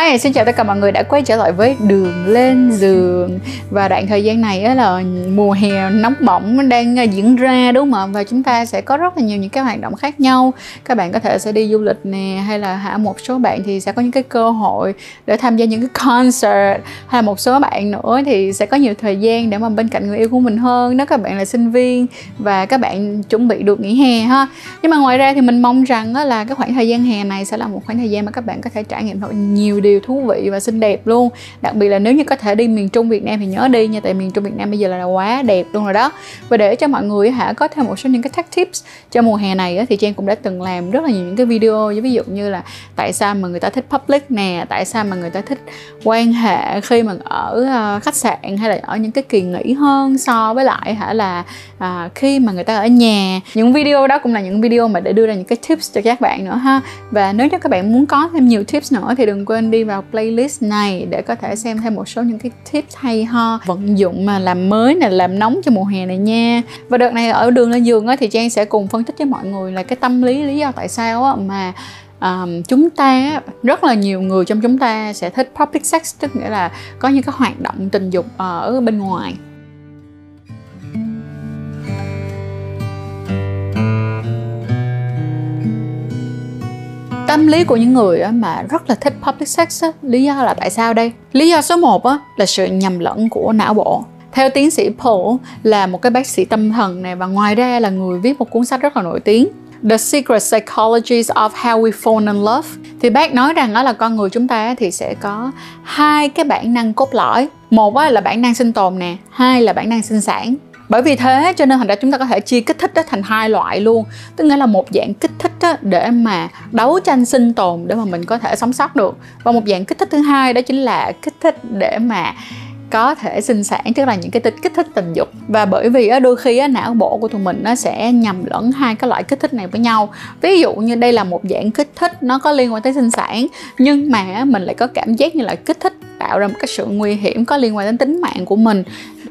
Hi, xin chào tất cả mọi người đã quay trở lại với Đường lên giường. Và đoạn thời gian này là mùa hè nóng bỏng đang à, diễn ra đúng không ạ? Và chúng ta sẽ có rất là nhiều những cái hoạt động khác nhau. Các bạn có thể sẽ đi du lịch nè Hay là hả một số bạn thì sẽ có những cái cơ hội để tham gia những cái concert Hay là một số bạn nữa thì sẽ có nhiều thời gian để mà bên cạnh người yêu của mình hơn. Nếu các bạn là sinh viên và các bạn chuẩn bị được nghỉ hè ha. Nhưng mà ngoài ra thì mình mong rằng là cái khoảng thời gian hè này sẽ là một khoảng thời gian mà các bạn có thể trải nghiệm thật nhiều điều thú vị và xinh đẹp luôn. Đặc biệt là nếu như có thể đi miền trung việt nam thì nhớ đi nha tại miền trung việt nam bây giờ là quá đẹp luôn rồi đó. Và để cho mọi người hả có thêm một số những cái tech tips cho mùa hè này thì trang cũng đã từng làm rất là nhiều những cái video ví dụ như là tại sao mà người ta thích public nè tại sao mà người ta thích quan hệ khi mà ở ờ, khách sạn hay là ở những cái kỳ nghỉ hơn so với lại hả là à, khi mà người ta ở nhà. Những video đó cũng là những video mà để đưa ra những cái tips cho các bạn nữa ha. Và nếu như các bạn muốn có thêm nhiều tips nữa thì đừng quên đi vào playlist này để có thể xem thêm một số những cái tips hay ho vận dụng mà làm mới này làm nóng cho mùa hè này nha. Và đợt này ở đường lên giường á, thì trang sẽ cùng phân tích với mọi người là cái tâm lý lý do tại sao á, mà um, chúng ta rất là nhiều người trong chúng ta sẽ thích public sex tức nghĩa là có những cái hoạt động tình dục ờ, ở bên ngoài. Tâm lý của những người mà rất là thích public sex lý do là tại sao đây? Lý do số 1 là sự nhầm lẫn của não bộ. Theo tiến sĩ Paul là một cái bác sĩ tâm thần này và ngoài ra là người viết một cuốn sách rất là nổi tiếng, The Secret Psychologies of How We Fall in Love. Thì bác nói rằng đó là con người chúng ta thì sẽ có hai cái bản năng cốt lõi. Một là bản năng sinh tồn nè, hai là bản năng sinh sản bởi vì thế cho nên thành ra chúng ta có thể chia kích thích đó thành hai loại luôn. Tức nghĩa là một dạng kích thích đó để mà đấu tranh sinh tồn để mà mình có thể sống sót được. Và một dạng kích thích thứ hai đó chính là kích thích để mà có thể sinh sản, tức là những cái tích kích thích tình dục. Và bởi vì đôi khi não bộ của tụi mình nó sẽ nhầm lẫn hai cái loại kích thích này với nhau. Ví dụ như đây là một dạng kích thích nó có liên quan tới sinh sản, nhưng mà mình lại có cảm giác như là kích thích tạo ra một cái sự nguy hiểm có liên quan đến tính mạng của mình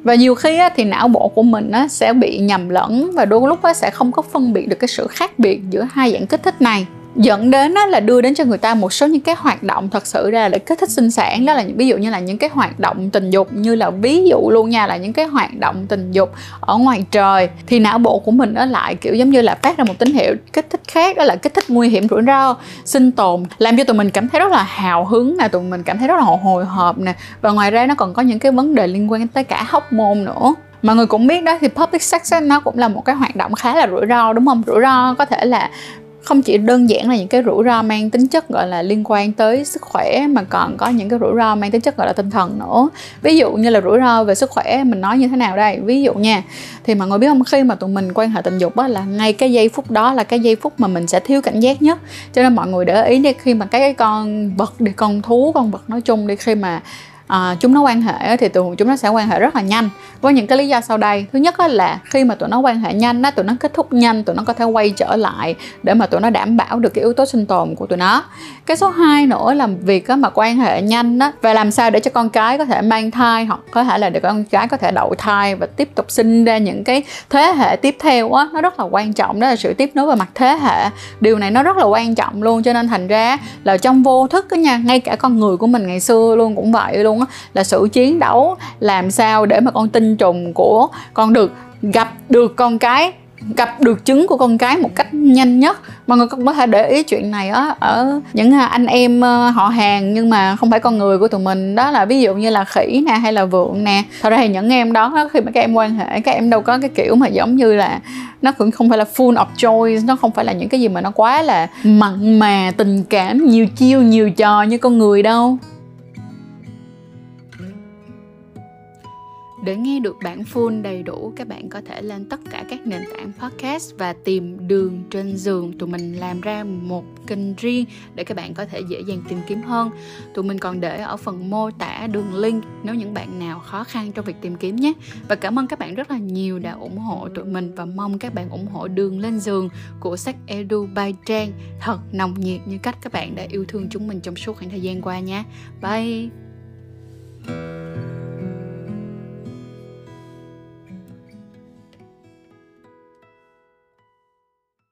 và nhiều khi á, thì não bộ của mình á, sẽ bị nhầm lẫn và đôi lúc á, sẽ không có phân biệt được cái sự khác biệt giữa hai dạng kích thích này dẫn đến là đưa đến cho người ta một số những cái hoạt động thật sự ra là để kích thích sinh sản. Đó là ví dụ như là những cái hoạt động tình dục, như là ví dụ luôn nha, là những cái hoạt động tình dục ở ngoài trời, thì não bộ của mình nó lại kiểu giống như là phát ra một tín hiệu kích thích khác, đó là kích thích nguy hiểm rủi ro, sinh tồn, làm cho tụi mình cảm thấy rất là hào hứng nè, tụi mình cảm thấy rất là hồi hộp nè. Và ngoài ra nó còn có những cái vấn đề liên quan tới cả hóc môn nữa. Mọi người cũng biết đó, thì public sex nó cũng là một cái hoạt động khá là rủi ro, đúng không? Rủi ro có thể là không chỉ đơn giản là những cái rủi ro mang tính chất, gọi là, liên quan tới sức khỏe, mà còn có những cái rủi ro mang tính chất, gọi là, tinh thần nữa. Ví dụ như là rủi ro về sức khỏe, mình nói như thế nào đây? Ví dụ nha, thì mọi người biết không? Khi mà tụi mình quan hệ tình dục á, là ngay cái giây phút đó là cái giây phút mà mình sẽ thiếu cảnh giác nhất. Cho nên mọi người để ý đi, khi mà cái con vật đi, con thú, con vật nói chung đi, khi mà à, chúng nó quan hệ thì tụi chúng nó sẽ quan hệ rất là nhanh. Với những cái lý do sau đây. Thứ nhất là khi mà tụi nó quan hệ nhanh á tụi nó kết thúc nhanh tụi nó có thể quay trở lại để mà tụi nó đảm bảo được cái yếu tố sinh tồn của tụi nó. Cái số 2 nữa là việc á, mà quan hệ nhanh á và làm sao để cho con cái có thể mang thai hoặc có thể là để con cái có thể đậu thai và tiếp tục sinh ra những cái thế hệ tiếp theo á nó rất là quan trọng. Đó là sự tiếp nối về mặt thế hệ. Điều này nó rất là quan trọng luôn. Cho nên thành ra là trong vô thức đó nha ngay cả con người của mình ngày xưa luôn cũng vậy luôn là sự chiến đấu làm sao để mà con tinh trùng của con được gặp được con cái, gặp được trứng của con cái một cách nhanh nhất. Mọi người cũng có thể để ý chuyện này á, ở những à, anh em ờ, họ hàng nhưng mà không phải con người của tụi mình. Đó là ví dụ như là khỉ nè hay là vượng nè. Thật ra thì những em đó, khi mà các em quan hệ, các em đâu có cái kiểu mà giống như là nó cũng không phải là full of joy nó không phải là những cái gì mà nó quá là mặn mà, tình cảm, nhiều chiêu, nhiều trò như con người đâu. Để nghe được bản full đầy đủ, các bạn có thể lên tất cả các nền tảng podcast và tìm đường trên giường. Tụi mình làm ra một kênh riêng để các bạn có thể dễ dàng tìm kiếm hơn. Tụi mình còn để ở phần mô tả đường link nếu những bạn nào khó khăn trong việc tìm kiếm nhé. Và cảm ơn các bạn rất là nhiều đã ủng hộ tụi mình và mong các bạn ủng hộ đường lên giường của sách Edu by Trang thật nồng nhiệt như cách các bạn đã yêu thương chúng mình trong suốt khoảng thời gian qua nha. Bye!